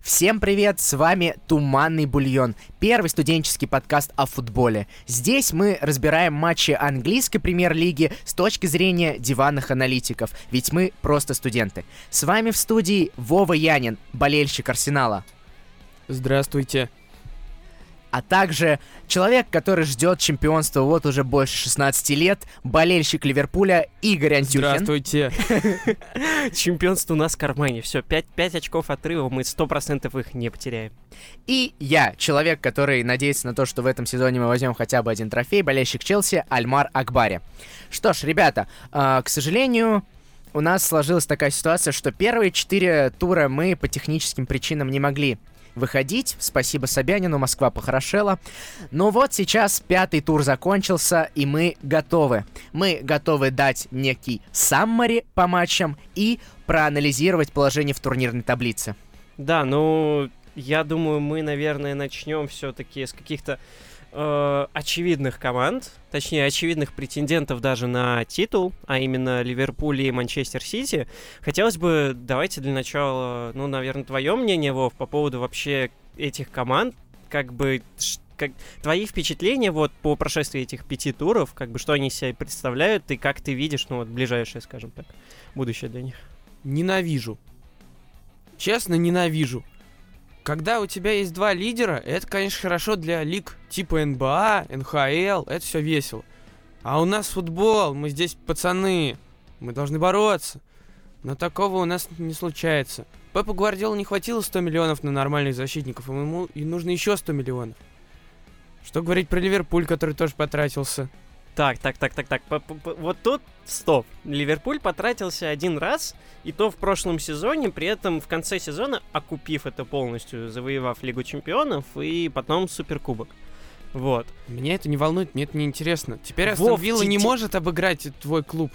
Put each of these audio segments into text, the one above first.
Всем привет, с вами Туманный Бульон, первый студенческий подкаст о футболе. Здесь мы разбираем матчи английской премьер-лиги с точки зрения диванных аналитиков, ведь мы просто студенты. С вами в студии Вова Янин, болельщик Арсенала. Здравствуйте а также человек, который ждет чемпионства вот уже больше 16 лет, болельщик Ливерпуля Игорь Антюхин. Здравствуйте. Чемпионство у нас в кармане. Все, 5, 5 очков отрыва, мы 100% их не потеряем. И я, человек, который надеется на то, что в этом сезоне мы возьмем хотя бы один трофей, болельщик Челси Альмар Акбари. Что ж, ребята, э, к сожалению, у нас сложилась такая ситуация, что первые четыре тура мы по техническим причинам не могли выходить. Спасибо Собянину, Москва похорошела. Но вот сейчас пятый тур закончился, и мы готовы. Мы готовы дать некий саммари по матчам и проанализировать положение в турнирной таблице. Да, ну, я думаю, мы, наверное, начнем все-таки с каких-то э, очевидных команд, точнее, очевидных претендентов даже на титул, а именно Ливерпуль и Манчестер Сити. Хотелось бы, давайте для начала, ну, наверное, твое мнение, Вов, по поводу вообще этих команд, как бы, как, твои впечатления вот по прошествии этих пяти туров, как бы, что они себя представляют и как ты видишь, ну, вот, ближайшее, скажем так, будущее для них? Ненавижу. Честно, ненавижу. Когда у тебя есть два лидера, это, конечно, хорошо для лиг типа НБА, НХЛ, это все весело. А у нас футбол, мы здесь пацаны, мы должны бороться. Но такого у нас не случается. Пепа Гвардиола не хватило 100 миллионов на нормальных защитников, ему и нужно еще 100 миллионов. Что говорить про Ливерпуль, который тоже потратился? Так, так, так, так, так. Вот тут стоп. Ливерпуль потратился один раз, и то в прошлом сезоне, при этом в конце сезона окупив это полностью, завоевав Лигу Чемпионов и потом Суперкубок. Вот. Меня это не волнует, мне это не интересно. Теперь Астон Вилла не может обыграть твой клуб.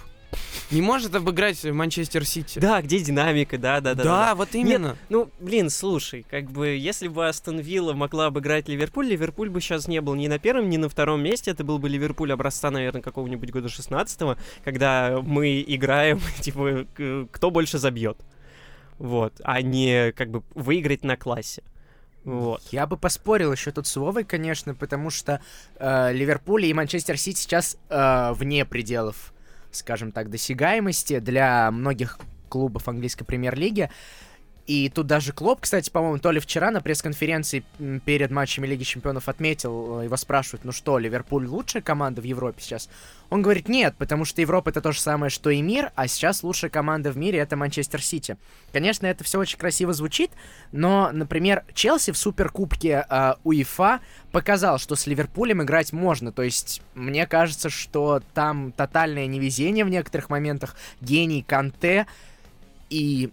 Не может обыграть Манчестер Сити. Да, где динамика, да, да, да. Да, да, вот именно. Нет, ну, блин, слушай, как бы, если бы Астон Вилла могла обыграть Ливерпуль, Ливерпуль бы сейчас не был ни на первом, ни на втором месте. Это был бы Ливерпуль образца, наверное, какого-нибудь года 16 когда мы играем, типа, кто больше забьет. Вот, а не как бы выиграть на классе. Вот. Я бы поспорил еще тут с Вовой, конечно, потому что э, Ливерпуль и Манчестер Сити сейчас э, вне пределов скажем так, досягаемости для многих клубов английской премьер-лиги. И тут даже Клоп, кстати, по-моему, то ли вчера на пресс-конференции перед матчами Лиги Чемпионов отметил, э, его спрашивают, ну что, Ливерпуль лучшая команда в Европе сейчас? Он говорит, нет, потому что Европа это то же самое, что и мир, а сейчас лучшая команда в мире это Манчестер Сити. Конечно, это все очень красиво звучит, но, например, Челси в Суперкубке э, УЕФА показал, что с Ливерпулем играть можно. То есть, мне кажется, что там тотальное невезение в некоторых моментах, гений Канте, и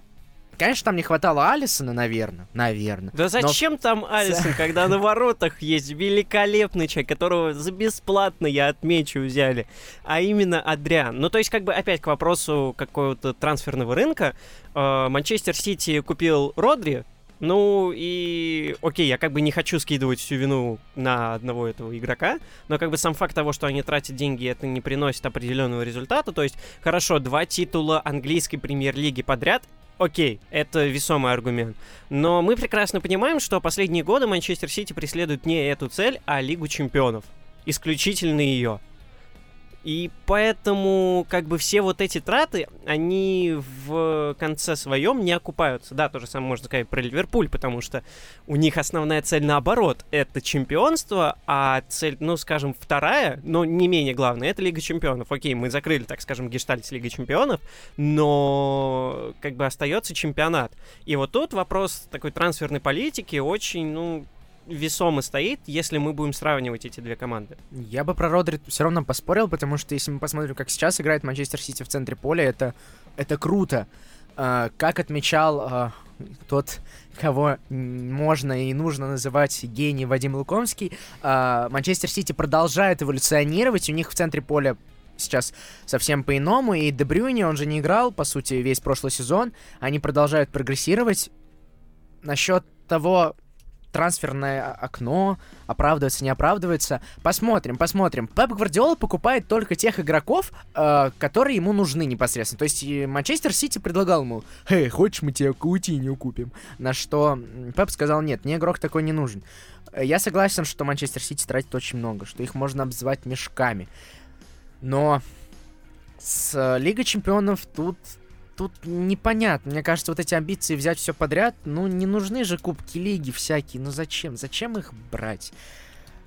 Конечно, там не хватало Алисона, наверное. Наверное. Да зачем но... там Алисон, когда на воротах есть великолепный человек, которого за бесплатно, я отмечу, взяли. А именно Адриан. Ну, то есть, как бы, опять к вопросу какого-то трансферного рынка. Э, Манчестер Сити купил Родри, ну и окей, я как бы не хочу скидывать всю вину на одного этого игрока, но как бы сам факт того, что они тратят деньги, это не приносит определенного результата. То есть, хорошо, два титула английской премьер-лиги подряд, Окей, это весомый аргумент. Но мы прекрасно понимаем, что последние годы Манчестер Сити преследует не эту цель, а Лигу чемпионов. Исключительно ее. И поэтому, как бы, все вот эти траты, они в конце своем не окупаются. Да, то же самое можно сказать про Ливерпуль, потому что у них основная цель наоборот. Это чемпионство, а цель, ну, скажем, вторая, но не менее главная, это Лига Чемпионов. Окей, мы закрыли, так скажем, гештальт с Лигой Чемпионов, но, как бы, остается чемпионат. И вот тут вопрос такой трансферной политики очень, ну, весомо стоит, если мы будем сравнивать эти две команды. Я бы про Родри все равно поспорил, потому что если мы посмотрим, как сейчас играет Манчестер Сити в центре поля, это, это круто. Uh, как отмечал uh, тот, кого можно и нужно называть гений Вадим Лукомский, uh, Манчестер Сити продолжает эволюционировать, у них в центре поля сейчас совсем по-иному, и Дебрюни, он же не играл, по сути, весь прошлый сезон, они продолжают прогрессировать. Насчет того, трансферное окно, оправдывается, не оправдывается. Посмотрим, посмотрим. Пеп Гвардиола покупает только тех игроков, э, которые ему нужны непосредственно. То есть Манчестер Сити предлагал ему, «Эй, хочешь, мы тебе Каутиньо купим?» На что Пеп сказал, нет, мне игрок такой не нужен. Э, Я согласен, что Манчестер Сити тратит очень много, что их можно обзывать мешками. Но с э, Лигой Чемпионов тут тут непонятно. Мне кажется, вот эти амбиции взять все подряд, ну, не нужны же кубки лиги всякие. Ну зачем? Зачем их брать?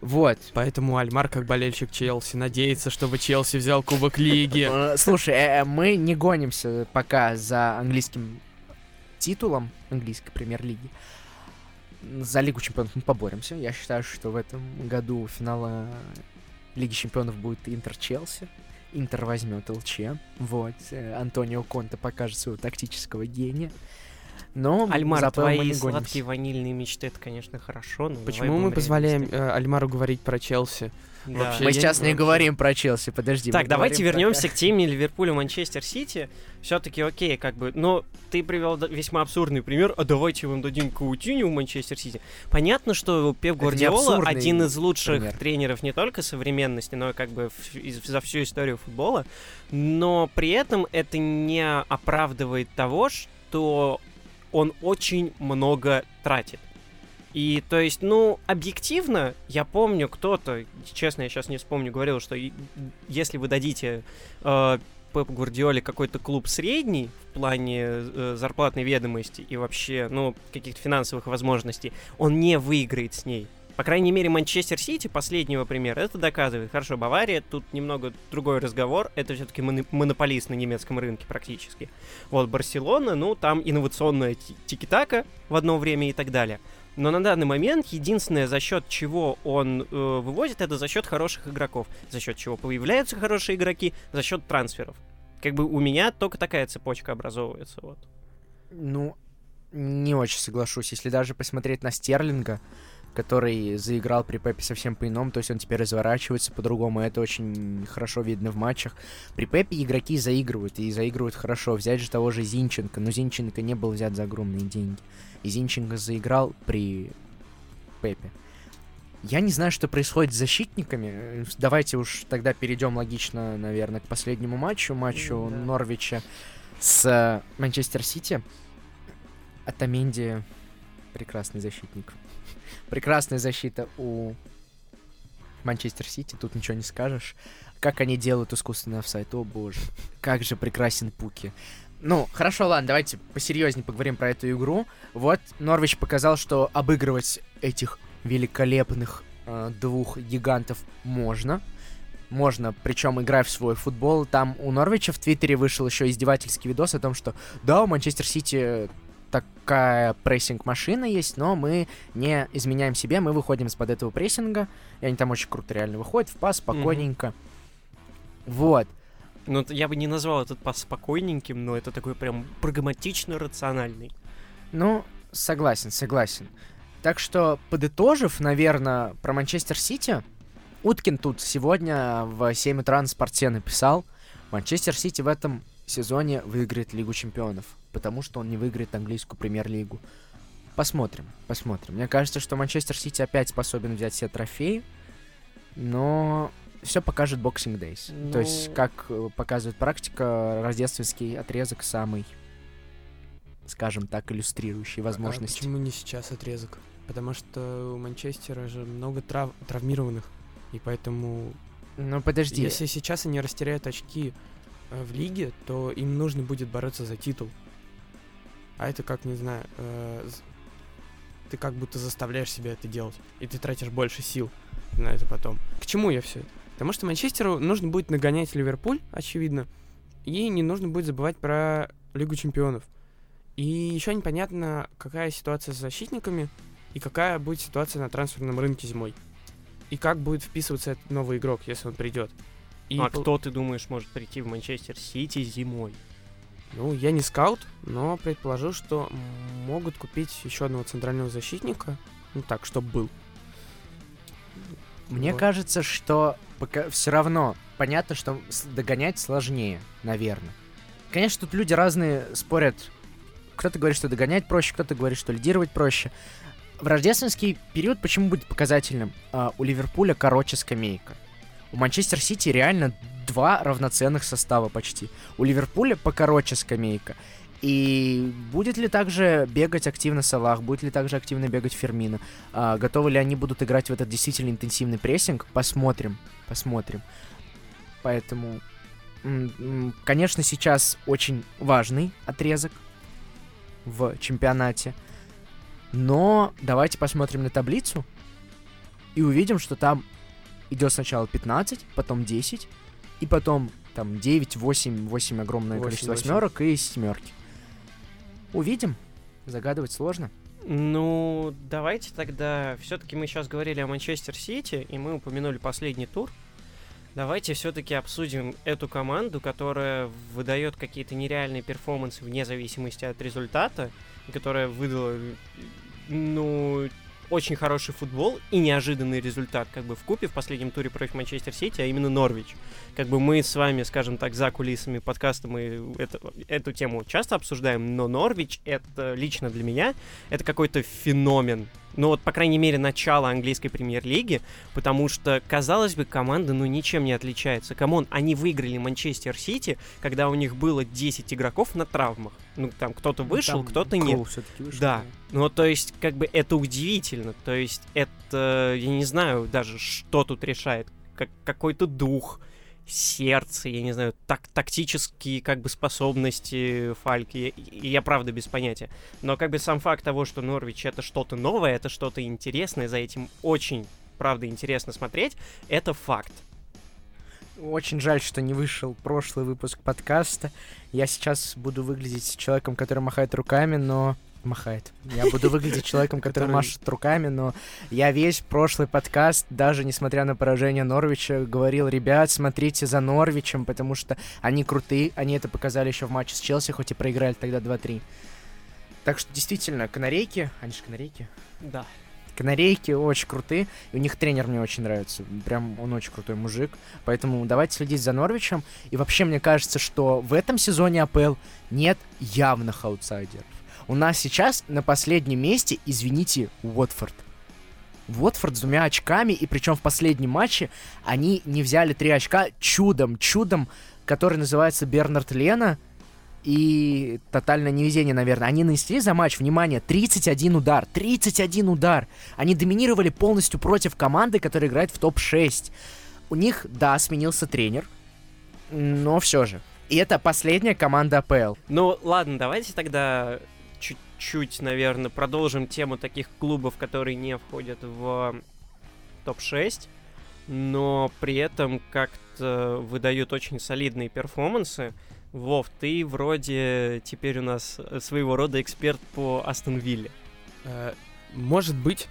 Вот. Поэтому Альмар, как болельщик Челси, надеется, чтобы Челси взял Кубок Лиги. Э, Слушай, э, э, мы не гонимся пока за английским титулом английской премьер-лиги. За Лигу Чемпионов мы поборемся. Я считаю, что в этом году финала Лиги Чемпионов будет Интер-Челси. Интер возьмет ЛЧ. Вот. э, Антонио Конте покажет своего тактического гения. Но Альмар, твои сладкие ванильные мечты, это, конечно, хорошо, но Почему мы позволяем э, Альмару говорить про Челси? Да. вообще, Мы сейчас не- не говорим про Челси, подожди. Так, давайте вернемся к теме Ливерпуля Манчестер Сити. Все-таки окей, как бы. Но ты привел весьма абсурдный пример. А давайте вам дадим Каутиню в Манчестер Сити. Понятно, что Пеп Гвардиола один из лучших пример. тренеров не только современности, но и как бы в- из- за всю историю футбола. Но при этом это не оправдывает того, что он очень много тратит. И то есть, ну, объективно, я помню, кто-то, честно, я сейчас не вспомню, говорил, что если вы дадите э, Пепу Гвардиоле какой-то клуб средний в плане э, зарплатной ведомости и вообще, ну, каких-то финансовых возможностей, он не выиграет с ней. По крайней мере, Манчестер Сити, последнего примера, это доказывает. Хорошо, Бавария, тут немного другой разговор. Это все-таки монополист на немецком рынке практически. Вот Барселона, ну, там инновационная ти- тики-така в одно время и так далее. Но на данный момент единственное, за счет чего он э, вывозит, это за счет хороших игроков. За счет чего появляются хорошие игроки, за счет трансферов. Как бы у меня только такая цепочка образовывается. Вот. Ну, не очень соглашусь. Если даже посмотреть на Стерлинга, который заиграл при Пепе совсем по-иному, то есть он теперь разворачивается по-другому, это очень хорошо видно в матчах. При Пепе игроки заигрывают, и заигрывают хорошо. Взять же того же Зинченко, но Зинченко не был взят за огромные деньги. И Зинченко заиграл при Пепе. Я не знаю, что происходит с защитниками. Давайте уж тогда перейдем логично, наверное, к последнему матчу, матчу Да. Норвича с э, Манчестер Сити. Атаменди прекрасный защитник. Прекрасная защита у Манчестер Сити, тут ничего не скажешь. Как они делают искусственный офсайт, о боже. Как же прекрасен Пуки. Ну, хорошо, ладно, давайте посерьезнее поговорим про эту игру. Вот Норвич показал, что обыгрывать этих великолепных э, двух гигантов можно. Можно, причем играя в свой футбол. Там у Норвича в Твиттере вышел еще издевательский видос о том, что да, у Манчестер Сити такая прессинг-машина есть, но мы не изменяем себе, мы выходим из-под этого прессинга, и они там очень круто реально выходят в пас, спокойненько. Вот. Ну, я бы не назвал этот пас спокойненьким, но это такой прям прагматично рациональный. Ну, согласен, согласен. Так что, подытожив, наверное, про Манчестер Сити, Уткин тут сегодня в 7 утра на спорте написал, Манчестер Сити в этом сезоне выиграет Лигу Чемпионов, потому что он не выиграет английскую премьер-лигу. Посмотрим, посмотрим. Мне кажется, что Манчестер Сити опять способен взять все трофеи, но все покажет Boxing Days. То есть, Ну- как э, показывает практика, рождественский отрезок самый, скажем так, иллюстрирующий А возможности. почему не сейчас отрезок? Потому что у Манчестера же много трав- травмированных. И поэтому, Ну подожди, если сейчас они растеряют очки э, в лиге, то им нужно будет бороться за титул. А это как, не знаю, э, ты как будто заставляешь себя это делать. И ты тратишь больше сил на это потом. К чему я все это? Потому что Манчестеру нужно будет нагонять Ливерпуль, очевидно. И не нужно будет забывать про Лигу Чемпионов. И еще непонятно, какая ситуация с защитниками и какая будет ситуация на трансферном рынке зимой. И как будет вписываться этот новый игрок, если он придет. И а пол- кто, ты думаешь, может прийти в Манчестер Сити зимой? Ну, я не скаут, но предположу, что могут купить еще одного центрального защитника. Ну так, чтобы был. мне Вот. кажется, что пока все равно понятно, что догонять сложнее, наверное. Конечно, тут люди разные спорят. Кто-то говорит, что догонять проще, кто-то говорит, что лидировать проще. В рождественский период почему будет показательным? А, у Ливерпуля короче скамейка. У Манчестер Сити реально два равноценных состава почти. У Ливерпуля покороче скамейка. И будет ли также бегать активно Салах, будет ли также активно бегать Фермина? А, готовы ли они будут играть в этот действительно интенсивный прессинг? Посмотрим, посмотрим. Поэтому, конечно, сейчас очень важный отрезок в чемпионате. Но давайте посмотрим на таблицу и увидим, что там идет сначала 15, потом 10, и потом там 9, 8, 8 огромное 8, количество 8. восьмерок и семерки. Увидим. Загадывать сложно. Ну, давайте тогда. Все-таки мы сейчас говорили о Манчестер Сити, и мы упомянули последний тур. Давайте все-таки обсудим эту команду, которая выдает какие-то нереальные перформансы вне зависимости от результата, которая выдала, ну, очень хороший футбол и неожиданный результат, как бы в купе в последнем туре против Манчестер Сити, а именно Норвич. Как бы мы с вами, скажем так, за кулисами подкаста мы это, эту тему часто обсуждаем, но Норвич это лично для меня это какой-то феномен. Ну вот, по крайней мере, начало английской премьер-лиги, потому что, казалось бы, команда, ну, ничем не отличается. Come on, они выиграли Манчестер Сити, когда у них было 10 игроков на травмах. Ну, там кто-то вышел, Там кто-то всё-таки вышел, Да, ну то есть как бы это удивительно, то есть это, я не знаю даже, что тут решает, как какой-то дух, сердце, я не знаю, так, тактические как бы способности Фальки, я, я правда без понятия. Но как бы сам факт того, что Норвич это что-то новое, это что-то интересное, за этим очень, правда, интересно смотреть, это факт. Очень жаль, что не вышел прошлый выпуск подкаста. Я сейчас буду выглядеть человеком, который махает руками, но... Махает. Я буду выглядеть человеком, который машет руками, но я весь прошлый подкаст, даже несмотря на поражение Норвича, говорил, ребят, смотрите за Норвичем, потому что они крутые, они это показали еще в матче с Челси, хоть и проиграли тогда 2-3. Так что действительно, канарейки, они же канарейки, Да. Канарейки очень крутые, и у них тренер мне очень нравится. Прям он очень крутой мужик. Поэтому давайте следить за Норвичем. И вообще мне кажется, что в этом сезоне АПЛ нет явных аутсайдеров. У нас сейчас на последнем месте, извините, Уотфорд. Уотфорд с двумя очками, и причем в последнем матче они не взяли три очка чудом, чудом, который называется Бернард Лена, и тотальное невезение, наверное. Они нанесли за матч, внимание, 31 удар. 31 удар. Они доминировали полностью против команды, которая играет в топ-6. У них, да, сменился тренер, но все же. И это последняя команда АПЛ. Ну, ладно, давайте тогда чуть-чуть, наверное, продолжим тему таких клубов, которые не входят в топ-6, но при этом как-то выдают очень солидные перформансы. Вов, ты вроде теперь у нас э, своего рода эксперт по Астон Вилле. Э, Может быть,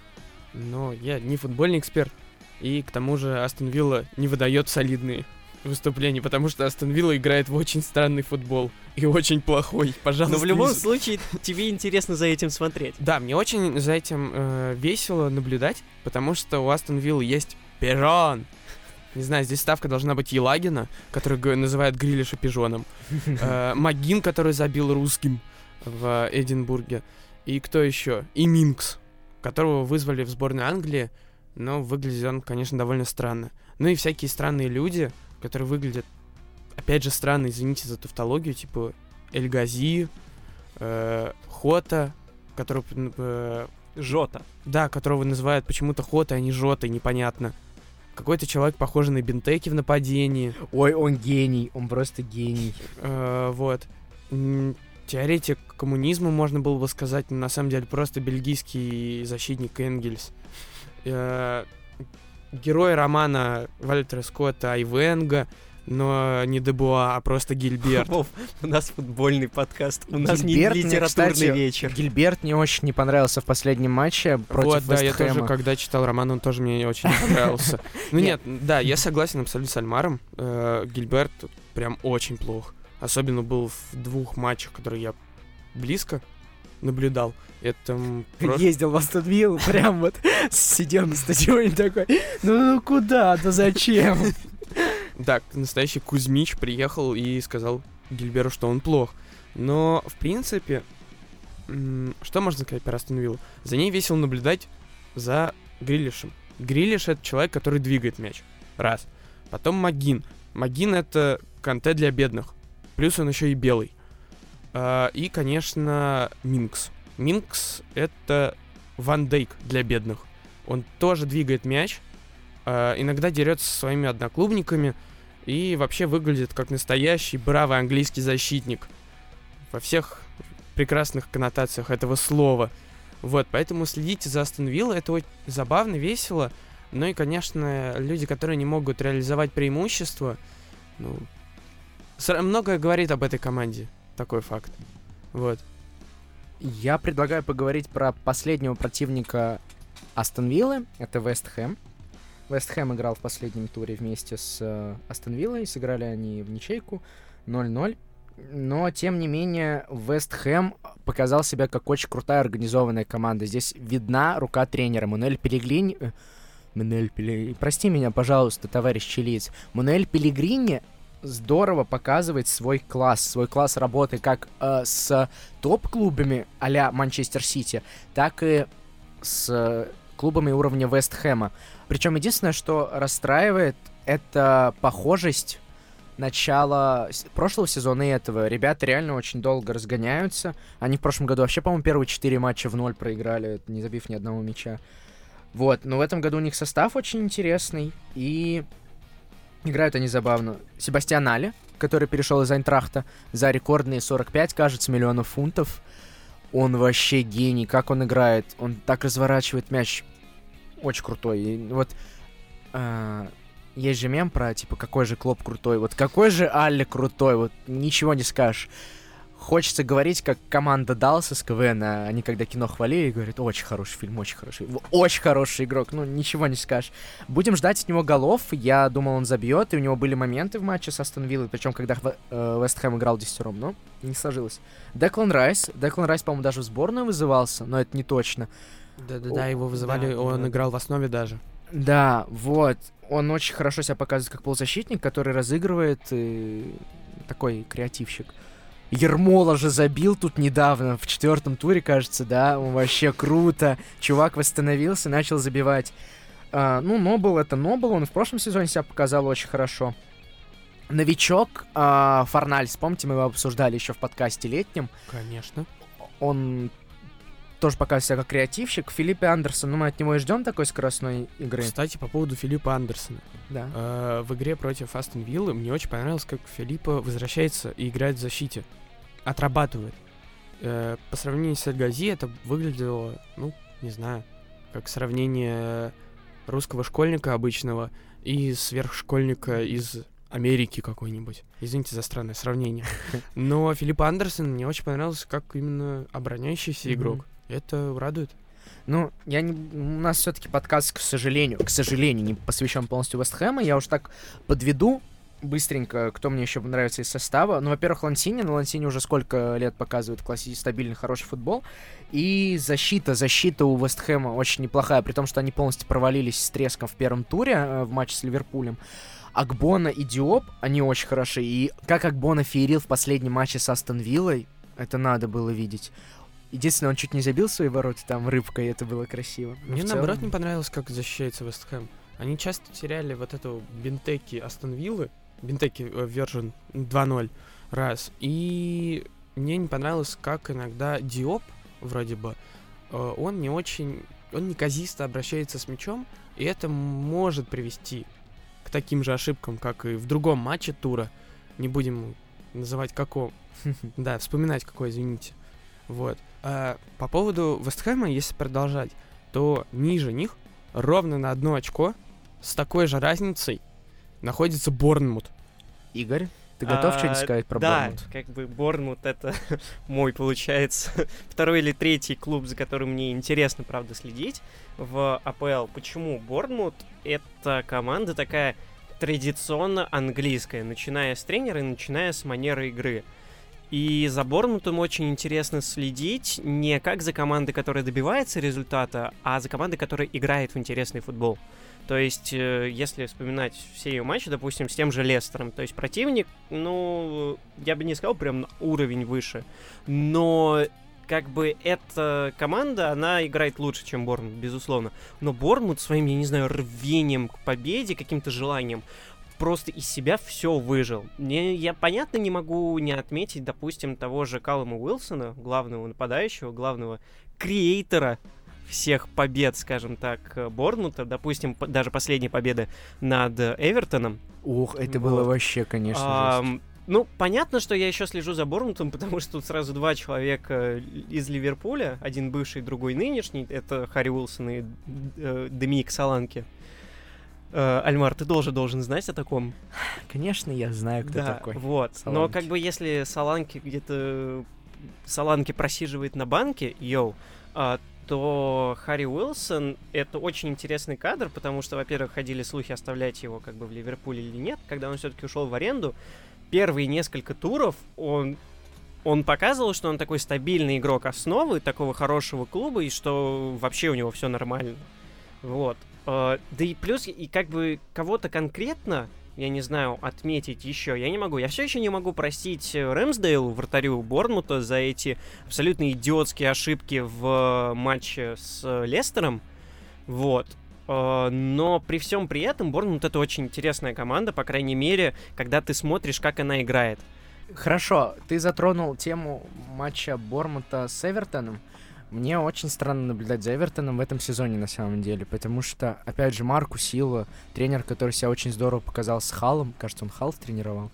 но я не футбольный эксперт. И к тому же Астон Вилла не выдает солидные выступления, потому что Астон Вилла играет в очень странный футбол. И очень плохой. Пожалуйста. Но в любом не- случае тебе интересно за этим смотреть. Да, мне очень за этим э, весело наблюдать, потому что у Астон Виллы есть Перрон. Не знаю, здесь ставка должна быть Елагина, который называют Грилиша пижоном. Э, Магин, который забил русским в Эдинбурге. И кто еще? И Минкс, которого вызвали в сборную Англии, но выглядит он, конечно, довольно странно. Ну и всякие странные люди, которые выглядят, опять же, странно, извините за тавтологию, типа Эль Гази, э, Хота, который, э, Жота. да, которого называют почему-то Хота, а не Жотой, непонятно. Какой-то человек, похожий на Бентеки в нападении. Ой, он гений, он просто гений. Э, вот. Теоретик коммунизма, можно было бы сказать, но на самом деле просто бельгийский защитник Энгельс. Э, Герой романа Вальтера Скотта Айвенга, но не Дебуа, а просто Гильберт. Вов, у нас футбольный подкаст, у нас не Гильберт мне, литературный кстати, вечер. Гильберт мне очень не понравился в последнем матче против вот, да, я тоже, когда читал роман, он тоже мне очень не понравился. Ну нет, да, я согласен абсолютно с Альмаром. Э, Гильберт прям очень плох. Особенно был в двух матчах, которые я близко наблюдал. Это просто... Ездил в Астон Виллу, прям вот сидел на стадионе такой, ну, ну куда, да зачем? Да, настоящий Кузьмич приехал и сказал Гильберу, что он плох. Но, в принципе, что можно сказать про Астон Виллу? За ней весело наблюдать за Грилишем. Грилиш — это человек, который двигает мяч. Раз. Потом Магин. Магин — это конте для бедных. Плюс он еще и белый. А, и, конечно, Минкс. Минкс — это Ван Дейк для бедных. Он тоже двигает мяч, иногда дерется со своими одноклубниками и вообще выглядит как настоящий бравый английский защитник во всех прекрасных коннотациях этого слова. Вот, поэтому следите за Астон Виллой, это очень забавно, весело. Ну и, конечно, люди, которые не могут реализовать преимущество, ну, многое говорит об этой команде, такой факт. Вот. Я предлагаю поговорить про последнего противника Астон Виллы. Это Вест Хэм. Вест Хэм играл в последнем туре вместе с э, Астон Виллой. Сыграли они в ничейку 0-0. Но, тем не менее, Вест Хэм показал себя как очень крутая организованная команда. Здесь видна рука тренера. Мануэль Пелегрини... э, Мануэль Пелегрини... Прости меня, пожалуйста, товарищ чилиец. Мануэль Пелегрини здорово показывает свой класс, свой класс работы как э, с топ-клубами а Манчестер Сити, так и с э, клубами уровня Вест Хэма. Причем единственное, что расстраивает, это похожесть начала прошлого сезона и этого. Ребята реально очень долго разгоняются. Они в прошлом году вообще, по-моему, первые четыре матча в ноль проиграли, не забив ни одного мяча. Вот, но в этом году у них состав очень интересный, и играют они забавно. Себастьян Али, который перешел из Айнтрахта за рекордные 45, кажется, миллионов фунтов. Он вообще гений, как он играет. Он так разворачивает мяч. Очень крутой. И вот а, есть же мем про, типа, какой же Клоп крутой. Вот какой же Алли крутой, вот ничего не скажешь. Хочется говорить, как команда Далса с КВН, а они когда кино хвалили, говорят, очень хороший фильм, очень хороший, очень хороший игрок, ну, ничего не скажешь. Будем ждать от него голов, я думал, он забьет, и у него были моменты в матче с Астон Виллой, причем, когда э, Вест Хэм играл десятером, но не сложилось. Деклан Райс, Деклан Райс, по-моему, даже в сборную вызывался, но это не точно. Да-да-да, его вызывали, да, он да. играл в основе даже. Да, вот. Он очень хорошо себя показывает как полузащитник, который разыгрывает и такой креативщик. Ермола же забил тут недавно, в четвертом туре, кажется, да, он вообще круто. Чувак восстановился, начал забивать. А, ну, Нобл это Нобл, он в прошлом сезоне себя показал очень хорошо. Новичок а, Фарнальс, помните, мы его обсуждали еще в подкасте летнем. Конечно. Он тоже показывает себя как креативщик. Филиппе Андерсон, ну мы от него и ждем такой скоростной игры. Кстати, по поводу Филиппа Андерсона. Да. Э, в игре против Астон Виллы мне очень понравилось, как Филиппа возвращается и играет в защите. Отрабатывает. Э, по сравнению с Эльгази это выглядело, ну, не знаю, как сравнение русского школьника обычного и сверхшкольника из Америки какой-нибудь. Извините за странное сравнение. Но Филипп Андерсон мне очень понравился как именно обороняющийся Мгм. игрок. Это радует. Ну, я не... У нас все-таки подкаст, к сожалению, к сожалению, не посвящен полностью Вест Хэма. Я уж так подведу быстренько, кто мне еще нравится из состава. Ну, во-первых, Лансини. Ну, Лансини уже сколько лет показывает классический, стабильный, хороший футбол. И защита. Защита у Вест Хэма очень неплохая, при том, что они полностью провалились с треском в первом туре э, в матче с Ливерпулем. Акбона и Диоп, они очень хороши. И как Акбона феерил в последнем матче с Астон Виллой, это надо было видеть. Единственное, он чуть не забил свои ворота там рыбкой, и это было красиво. Но Мне в наоборот целом- не понравилось, как защищается Вест Хэм. Они часто теряли вот эту бинтеки Астон Виллы, бинтеки э, Virgin 2.0 раз. И мне не понравилось, как иногда Диоп, вроде бы, э, он не очень, он неказисто обращается с мячом, и это может привести к таким же ошибкам, как и в другом матче тура. Не будем называть каком. Да, вспоминать какой, извините. Вот. А по поводу Вестхэма, если продолжать, то ниже них, ровно на одно очко, с такой же разницей, находится Борнмут. Игорь, ты готов А, что-нибудь сказать про да, Борнмут? как бы Борнмут это мой, получается, второй или третий клуб, за которым мне интересно, правда, следить в АПЛ. Почему Борнмут? Это команда такая традиционно английская, начиная с тренера и начиная с манеры игры. И за Борнмутом очень интересно следить не как за командой, которая добивается результата, а за командой, которая играет в интересный футбол. То есть, э, если вспоминать все ее матчи, допустим, с тем же Лестером, то есть противник, ну, я бы не сказал прям на уровень выше, но как бы эта команда, она играет лучше, чем Борнмут, безусловно. Но Борнмут своим, я не знаю, рвением к победе, каким-то желанием, просто из себя все выжил. Мне, я, понятно, не могу не отметить, допустим, того же Каллама Уилсона, главного нападающего, главного креатора всех побед, скажем так, Борнута, допустим, п- даже последней победы над Эвертоном. Ух, это Вот. было вообще, конечно, Ам, жесть. ну, понятно, что я еще слежу за Борнмутом, потому что тут сразу два человека из Ливерпуля, один бывший, другой нынешний, это Харри Уилсон и э, Доминик Саланки. Э, Альмар, ты тоже должен знать о таком. Конечно, я знаю, кто да, такой. вот. Но Саланки. как бы если Саланки где-то... Саланки просиживает на банке, йоу, а, то Харри Уилсон — это очень интересный кадр, потому что, во-первых, ходили слухи, оставлять его как бы в Ливерпуле или нет. Когда он все-таки ушел в аренду, первые несколько туров он он показывал, что он такой стабильный игрок основы такого хорошего клуба, и что вообще у него все нормально. Вот. Э, Да и плюс, и как бы кого-то конкретно, я не знаю, отметить еще, я не могу. Я все еще не могу простить э, Рэмсдейлу, вратарю Борнмута, за эти абсолютно идиотские ошибки в э, матче с Лестером. Вот. Но при всем при этом Борнмут это очень интересная команда, по крайней мере, когда ты смотришь, как она играет. Хорошо, ты затронул тему матча Бормута с Эвертоном. Мне очень странно наблюдать за Эвертоном в этом сезоне, на самом деле, потому что, опять же, Марку Сила, тренер, который себя очень здорово показал с Халом, кажется, он Хал тренировал,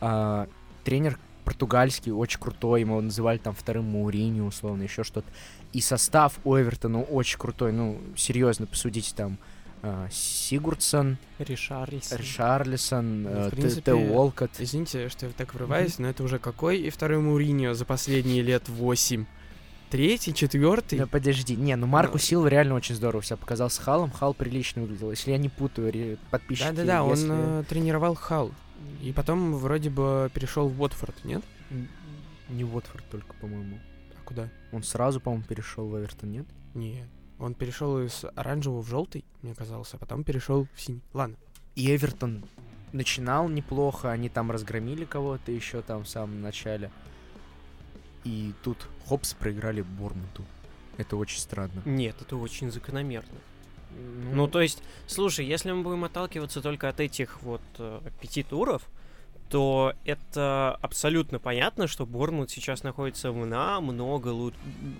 а, тренер португальский, очень крутой, его называли там вторым Маурини, условно, еще что-то. И состав у Эвертона очень крутой, ну, серьезно, посудите, там, а, Сигурдсон, Ришарлисон. Ришарлисон, Ну, э, Т- Уолкотт. Извините, что я так врываюсь, но это уже какой и второй Мourinho за последние лет восемь? Третий, четвертый? Да подожди, не, ну Марку Ну. Силва реально очень здорово себя показал с Халом, Хал прилично выглядел, если я не путаю, подписчики. Да-да-да, он если- э, тренировал Хал. И потом вроде бы перешел в Уотфорд, нет? Не Уотфорд только, по-моему. А куда? Он сразу, по-моему, перешел в Эвертон, нет? Нет. Он перешел из оранжевого в желтый, мне казалось, а потом перешел в синий. Ладно. И Эвертон начинал неплохо, они там разгромили кого-то еще там в самом начале. И тут хопс проиграли Бормуту. Это очень странно. Нет, это очень закономерно. Ну, то есть, слушай, если мы будем отталкиваться только от этих вот э, пяти туров, то это абсолютно понятно, что Борнмут сейчас находится в намного лу-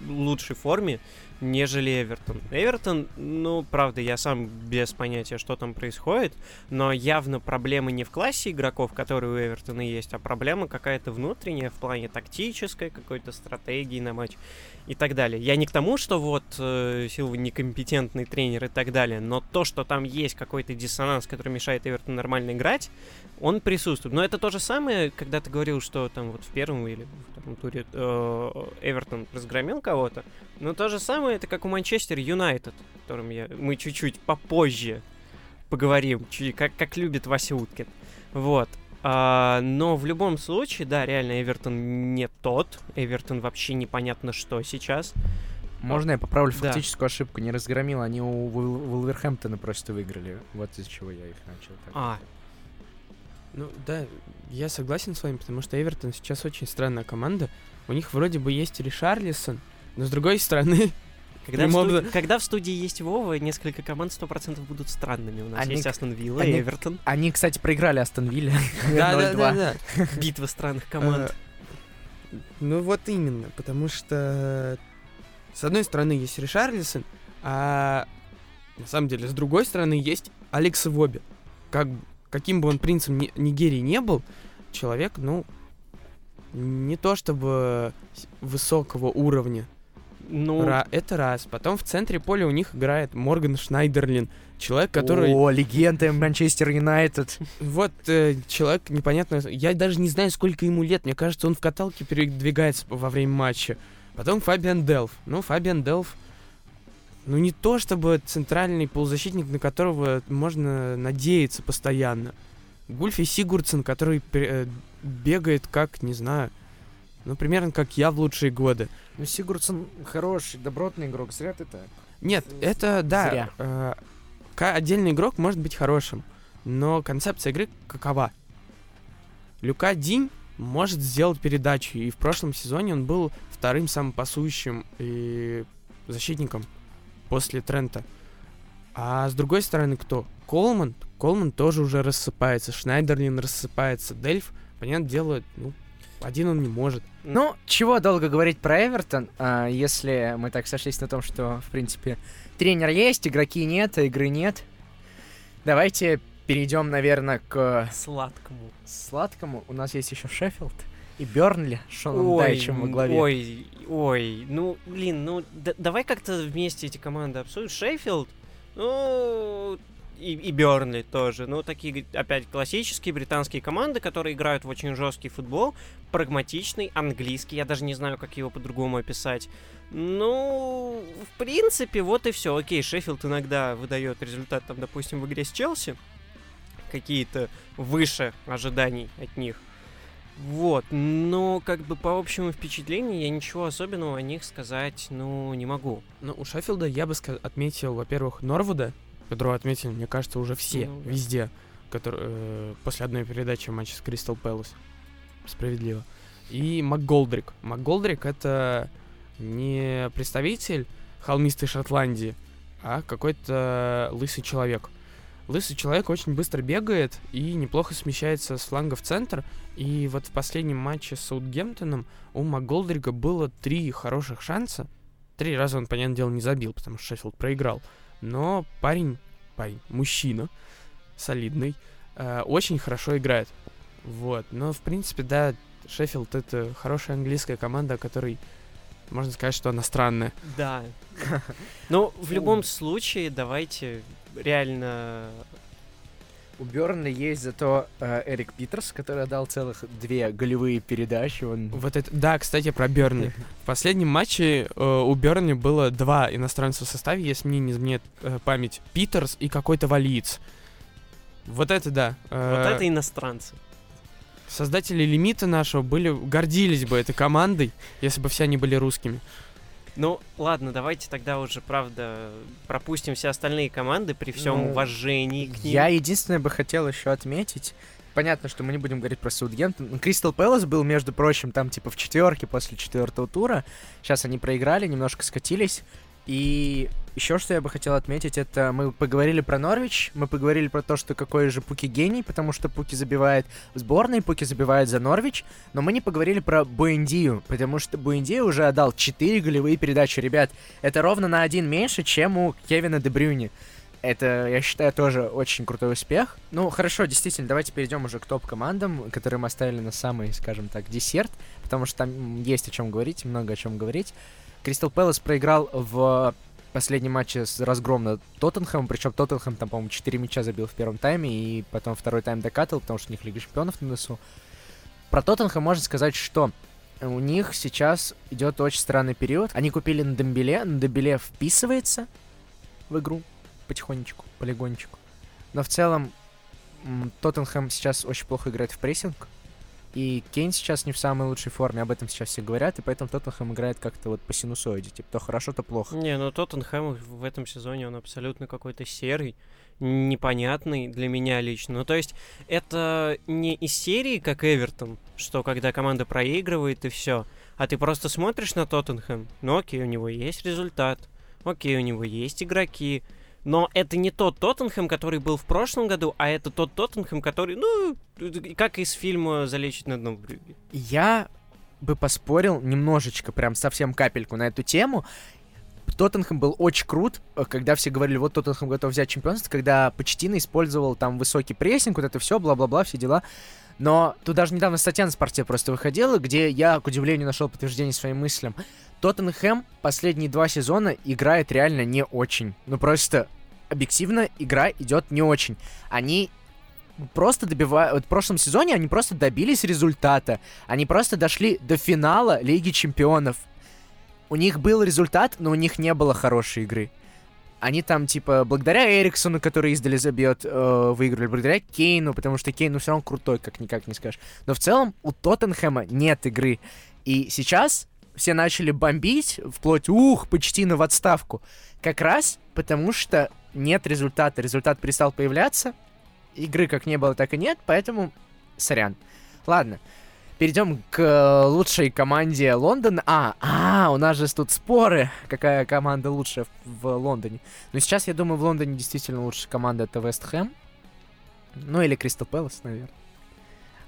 лучшей форме, нежели Эвертон. Эвертон, ну, правда, я сам без понятия, что там происходит, но явно проблемы не в классе игроков, которые у Эвертона есть, а проблема какая-то внутренняя в плане тактической, какой-то стратегии на матч и так далее. Я не к тому, что вот э, Силва некомпетентный тренер и так далее, но то, что там есть какой-то диссонанс, который мешает Эвертону нормально играть, он присутствует. Но это то же самое, когда ты говорил, что там вот в первом или во втором туре э, Эвертон разгромил кого-то. Но то же самое, это как у Манчестер Юнайтед, о котором я, мы чуть-чуть попозже поговорим, чуть, как, как любит Вася Уткин. Вот. А, но в любом случае, да, реально, Эвертон не тот. Эвертон вообще непонятно что сейчас. Можно я поправлю Да. фактическую ошибку? Не разгромил, они у Вул- Вулверхэмптона просто выиграли. Вот из-за чего я их начал. так. А, Ну да, я согласен с вами, потому что Эвертон сейчас очень странная команда. У них вроде бы есть Ришарлисон, но с другой стороны, когда, в Прямом сту- за- когда в студии есть Вова, несколько команд 100% будут странными. У нас Они есть Астон Вилла, они- Эвертон. Они, кстати, проиграли Астон Вилле 0-2. да-да-да. Битва странных команд. Э, Ну вот именно, потому что с одной стороны есть Ришарлисон, а на самом деле с другой стороны есть Алекс Воби. Как, каким бы он принцем Ни- Нигерии не был, человек, ну, не то чтобы высокого уровня. Ну, Ра- это раз. Потом в центре поля у них играет Морган Шнайдерлин. Человек, который... О, легенда Манчестер Юнайтед. Вот э, человек непонятно. Я даже не знаю, сколько ему лет. Мне кажется, он в каталке передвигается во время матча. Потом Фабиан Делф. Ну, Фабиан Делф. Ну, не то чтобы центральный полузащитник, на которого можно надеяться постоянно. Гульфи Сигурдсен, который э, бегает как, не знаю, ну, примерно как я в лучшие годы. Ну, Сигурдсон хороший, добротный игрок, зря ты так. Нет, это, да, Зря. э, отдельный игрок может быть хорошим, но концепция игры какова? Люка Динь может сделать передачу. И в прошлом сезоне он был вторым самым пасующим и защитником после Трента. А с другой стороны, кто? Колман. Колман тоже уже рассыпается. Шнайдерлин рассыпается. Дельф, понятное дело, ну, один он не может. Ну, чего долго говорить про Эвертон, а, если мы так сошлись на том, что, в принципе, тренер есть, игроки нет, а игры нет. Давайте перейдем, наверное, к Сладкому. сладкому. У нас есть еще Шеффилд и Бернли Шоном Ой, Дайчем во главе. ой, ой, ну, блин, ну, д- давай как-то вместе эти команды обсудим. Шеффилд, ну, и, и Бернли тоже. Ну, такие, опять, классические британские команды, которые играют в очень жесткий футбол, прагматичный, английский, я даже не знаю, как его по-другому описать. Ну, в принципе, вот и все. Окей, Шеффилд иногда выдает результат, там, допустим, в игре с Челси, какие-то выше ожиданий от них. Вот, но как бы по общему впечатлению я ничего особенного о них сказать, ну, не могу. Ну, у Шеффилда я бы отметил, во-первых, Норвуда, которого отметили, мне кажется, уже все, Ну да. везде, который, э, после одной передачи матча с Кристал Пэлас. Справедливо. И МакГолдрик. МакГолдрик — это не представитель холмистой Шотландии, а какой-то лысый человек. Лысый человек очень быстро бегает и неплохо смещается с фланга в центр. И вот в последнем матче с Саутгемптоном у МакГолдрига было три хороших шанса. Три раза он, понятное дело, не забил, потому что Шеффилд проиграл. Но парень, парень, мужчина, солидный, э, очень хорошо играет. Вот. Но, в принципе, да, Шеффилд — это хорошая английская команда, о которой можно сказать, что она странная. Да. Ну, в любом случае, давайте реально... У Бернли есть зато э, Эрик Питерс, который отдал целых две голевые передачи. Он... Вот это, да, кстати, про Бернли. В последнем матче э, у Бернли было два иностранца в составе, если мне не изменяет э, память. Питерс и какой-то валиец. Вот это да. Э, Вот это иностранцы. Создатели лимита нашего были, гордились бы этой командой, если бы все они были русскими. Ну, ладно, давайте тогда уже, правда, пропустим все остальные команды при всем Ну, уважении к ним. Я единственное бы хотел еще отметить. Понятно, что мы не будем говорить про Саутгемптон. Кристал Пэлас был, между прочим, там типа в четверке после четвертого тура. Сейчас они проиграли, немножко скатились. И еще что я бы хотел отметить, это мы поговорили про Норвич, мы поговорили про то, что какой же Пуки гений, потому что Пуки забивает в сборной, Пуки забивает за Норвич, но мы не поговорили про Буэндию, потому что Буэндия уже отдал 4 голевые передачи. Ребят, это ровно на один меньше, чем у Кевина Дебрюни. Это, я считаю, тоже очень крутой успех. Ну, хорошо, действительно, давайте перейдем уже к топ-командам, которые мы оставили на самый, скажем так, десерт, потому что там есть о чем говорить, много о чем говорить. Кристал Пэлас проиграл в последнем матче с разгром над Тоттенхэмом, причем Тоттенхэм там, по-моему, 4 мяча забил в первом тайме, и потом второй тайм докатывал, потому что у них Лига Чемпионов на носу. Про Тоттенхэм можно сказать, что у них сейчас идет очень странный период. Они купили на Дембеле, на Дембеле вписывается в игру потихонечку, полигончику. Но в целом Тоттенхэм сейчас очень плохо играет в прессинг. И Кейн сейчас не в самой лучшей форме, об этом сейчас все говорят, и поэтому Тоттенхэм играет как-то вот по синусоиде, типа то хорошо, то плохо. Не, ну Тоттенхэм в этом сезоне, он абсолютно какой-то серый, непонятный для меня лично. Ну, то есть, это не из серии, как Эвертон, что когда команда проигрывает и все, а ты просто смотришь на Тоттенхэм, ну окей, у него есть результат, окей, у него есть игроки, но это не тот Тоттенхэм, который был в прошлом году, а это тот Тоттенхэм, который, ну, как из фильма «Залечить на дно брюге». Я бы поспорил немножечко, прям совсем капельку на эту тему. Тоттенхэм был очень крут, э, когда все говорили, вот Тоттенхэм готов взять чемпионство, когда Почтина использовал там высокий прессинг, вот это все, бла-бла-бла, все дела. Но тут даже недавно статья на спорте просто выходила, где я, к удивлению, нашел подтверждение своим мыслям. Тоттенхэм последние два сезона играет реально не очень. Ну просто объективно игра идет не очень. Они просто добивают... В прошлом сезоне они просто добились результата. Они просто дошли до финала Лиги Чемпионов. У них был результат, но у них не было хорошей игры. Они там, типа, благодаря Эриксону, который издали забьет, э, выиграли, благодаря Кейну, потому что Кейн, ну, все равно крутой, как никак не скажешь. Но в целом у Тоттенхэма нет игры. И сейчас все начали бомбить, вплоть, ух, почти на в отставку. Как раз потому, что нет результата. Результат перестал появляться, игры как не было, так и нет, поэтому сорян. Ладно. Перейдем к э, лучшей команде Лондона. А, а, у нас же тут споры, какая команда лучше в, в Лондоне. Но сейчас, я думаю, в Лондоне действительно лучшая команда это Вест Хэм. Ну или Кристал Пэлас, наверное.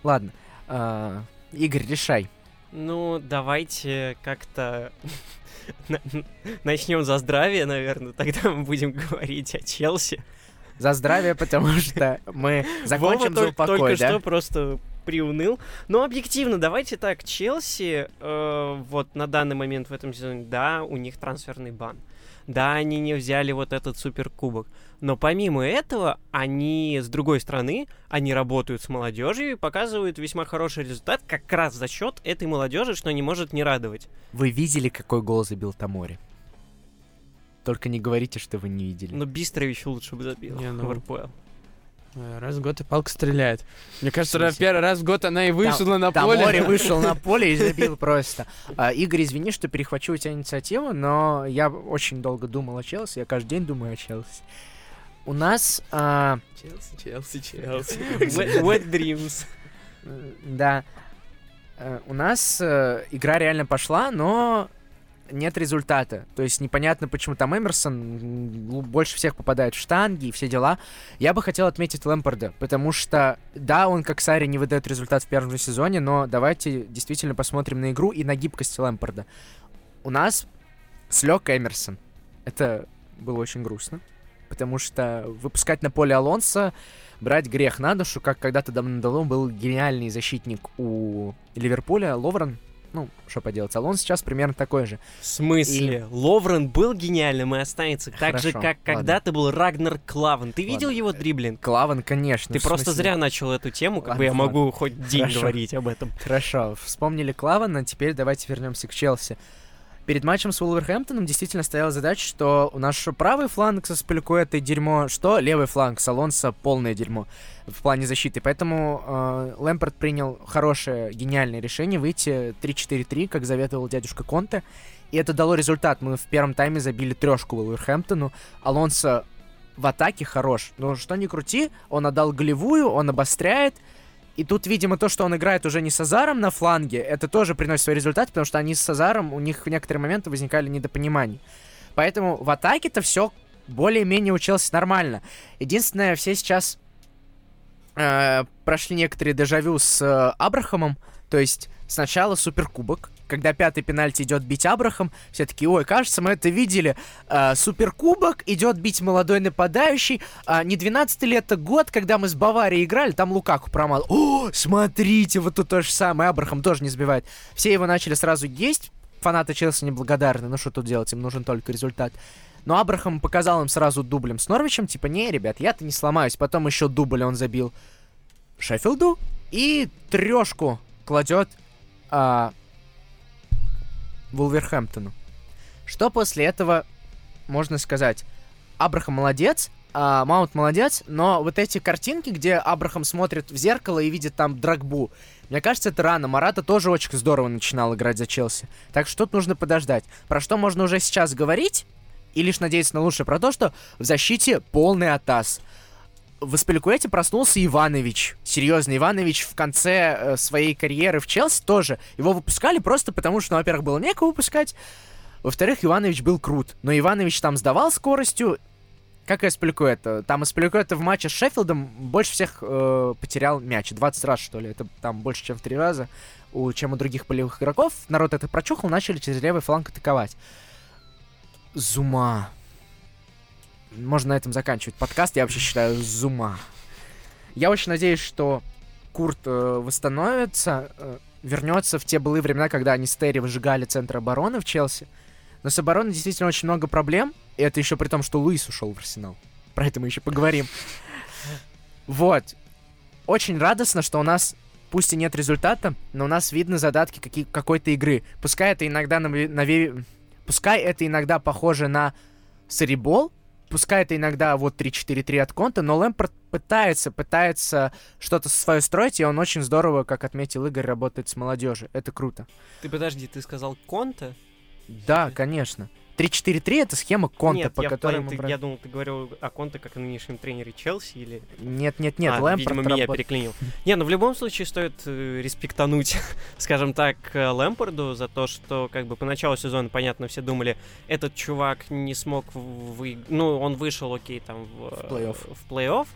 Ладно. а, Игорь, решай. Ну, давайте как-то начнем за здравие, наверное. Тогда мы будем говорить о Челси. За здравие, потому что мы закончим Вова за тол- только упокой, да? что просто приуныл. Но объективно, давайте так, Челси э, вот на данный момент в этом сезоне, да, у них трансферный бан. Да, они не взяли вот этот суперкубок. Но помимо этого, они, с другой стороны, они работают с молодежью и показывают весьма хороший результат как раз за счет этой молодежи, что не может не радовать. Вы видели, какой гол забил Тамори? Только не говорите, что вы не видели. Но Бистрович лучше бы забил Не, ну, в РПЛ. Э, Раз в год и палка стреляет. Мне кажется, смысле? первый раз в год она и вышла на Тамори поле. вышел на поле и забил просто. А, Игорь, извини, что перехвачу у тебя инициативу, но я очень долго думал о Челси, я каждый день думаю о Челси. У нас, а, Челси, Челси, Челси. Wet Wet Dreams. м, да, э, у нас э, игра реально пошла, но нет результата. То есть непонятно, почему там Эмерсон больше всех попадает в штанги и все дела. Я бы хотел отметить Лэмпорда, потому что, да, он как Сари не выдает результат в первом же сезоне, но давайте действительно посмотрим на игру и на гибкость Лэмпорда. У нас слег Эмерсон. Это было очень грустно, потому что выпускать на поле Алонса, брать грех на душу, как когда-то давно был гениальный защитник у Ливерпуля, Ловрен, ну, что поделать, Алонс сейчас примерно такой же. В смысле? Ловрен был гениальным и останется так же, Хорошо, как ладно. когда-то был Рагнар Клавен. Ты видел Ладно. его дриблинг? Клаван, конечно. Ты просто зря начал эту тему, как Ладно, бы я ладно. могу хоть день Хорошо. говорить об этом. Хорошо, вспомнили Клавана, теперь давайте вернемся к Челси. Перед матчем с Уолверхэмптоном действительно стояла задача, что у нас правый фланг со Спилькуэтой дерьмо, что левый фланг с Алонсо полное дерьмо в плане защиты. Поэтому э, Лэмпорт принял хорошее, гениальное решение выйти 3-4-3, как заветовал дядюшка Конте. И это дало результат. Мы в первом тайме забили трешку Уолверхэмптону. Алонсо в атаке хорош. Но что ни крути, он отдал голевую, он обостряет. И тут, видимо, то, что он играет уже не с Азаром на фланге, это тоже приносит свой результат, потому что они с Азаром, у них в некоторые моменты возникали недопонимания. Поэтому в атаке-то все более-менее училось нормально. Единственное, все сейчас э, прошли некоторые дежавю с э, Абрахамом, то есть сначала суперкубок, когда пятый пенальти идет бить Абрахам, все таки ой, кажется, мы это видели. Э, суперкубок идет бить молодой нападающий. А, не 12 лет, а год, когда мы с Баварией играли, там Лукаку промал. О, смотрите, вот тут то же самое. Абрахам тоже не сбивает. Все его начали сразу есть. Фанаты Челси неблагодарны. Ну что тут делать, им нужен только результат. Но Абрахам показал им сразу дублем с Норвичем, типа, не, ребят, я-то не сломаюсь. Потом еще дубль он забил Шеффилду и трешку кладет а, Вулверхэмптону. Что после этого можно сказать? Абрахам молодец, а, Маунт молодец, но вот эти картинки, где Абрахам смотрит в зеркало и видит там Драгбу, мне кажется, это рано. Марата тоже очень здорово начинал играть за Челси. Так что тут нужно подождать. Про что можно уже сейчас говорить, и лишь надеяться на лучшее, про то, что в защите полный атас. В Аспиликуэте проснулся Иванович. Серьезно, Иванович в конце э, своей карьеры в Челси тоже. Его выпускали просто потому, что, ну, во-первых, было некого выпускать. Во-вторых, Иванович был крут. Но Иванович там сдавал скоростью. Как и Аспиликуэта. Там Аспиликуэта в матче с Шеффилдом больше всех э, потерял мяч. 20 раз, что ли. Это там больше, чем в три раза. У, чем у других полевых игроков. Народ это прочухал, начали через левый фланг атаковать. Зума. Можно на этом заканчивать подкаст, я вообще считаю, зума. Я очень надеюсь, что Курт э, восстановится, э, вернется в те былые времена, когда они с Терри выжигали центр обороны в Челси. Но с обороной действительно очень много проблем, и это еще при том, что Луис ушел в Арсенал. Про это мы еще поговорим. Вот. Очень радостно, что у нас, пусть и нет результата, но у нас видны задатки какой-то игры. Пускай это иногда наве- наве- Пускай это иногда похоже на Сарибол, пускай это иногда вот 3-4-3 от Конта, но Лэмпорт пытается, пытается что-то свое строить, и он очень здорово, как отметил Игорь, работает с молодежью. Это круто. Ты подожди, ты сказал Конта? Да, конечно. 3-4-3 это схема Конта, Нет, по я, которой мы ты- бра- я думал, ты говорил о Конте как о нынешнем тренере Челси или... Нет, нет, нет, а, Лэмпорт видимо, меня работ- переклинил. Не, ну в любом случае стоит э, респектануть, скажем так, э, Лэмпорду за то, что как бы по началу сезона, понятно, все думали, этот чувак не смог вы... Ну, он вышел, окей, там в, В плей-офф. в плей-офф,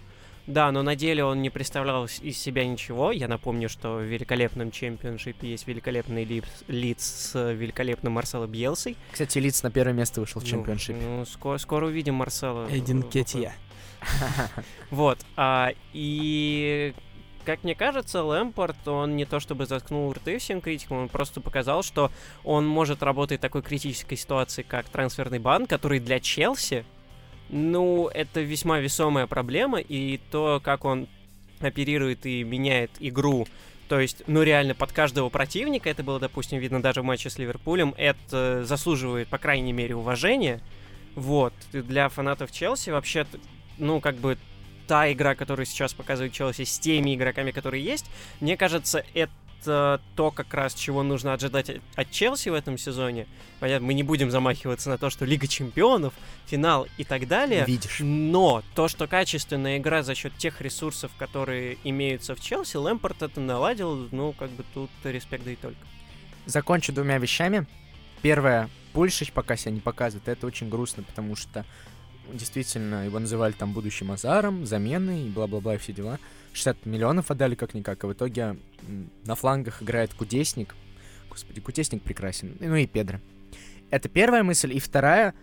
да, но на деле он не представлял из себя ничего. Я напомню, что в великолепном чемпионшипе есть великолепный лип- лиц с великолепным Марсело Бьелсой. Кстати, Лиц на первое место вышел в Ну, чемпионшипе. Ну, скоро, скоро увидим Марсела. Эдин Кетья. Вот. А, и как мне кажется, Лэмпорт, он не то чтобы заткнул рты всем критикам, он просто показал, что он может работать в такой критической ситуации, как трансферный бан, который для Челси, ну, это весьма весомая проблема, и то, как он оперирует и меняет игру, то есть, ну, реально, под каждого противника, это было, допустим, видно даже в матче с Ливерпулем, это заслуживает, по крайней мере, уважения. Вот. И Для фанатов Челси вообще, ну, как бы, та игра, которую сейчас показывает Челси с теми игроками, которые есть, мне кажется, это то, как раз, чего нужно ожидать от- от Челси в этом сезоне. Понятно, мы не будем замахиваться на то, что Лига Чемпионов, финал и так далее. Видишь. Но то, что качественная игра за счет тех ресурсов, которые имеются в Челси, Лэмпорт это наладил, ну, как бы тут респект да и только. Закончу двумя вещами. Первое, Пульшич пока себя не показывает, это очень грустно, потому что действительно его называли там будущим Азаром, заменой и бла-бла-бла и все дела. 60 миллионов отдали как-никак, а в итоге на флангах играет Кудесник. Господи, Кудесник прекрасен. Ну и Педро. Это первая мысль. И вторая,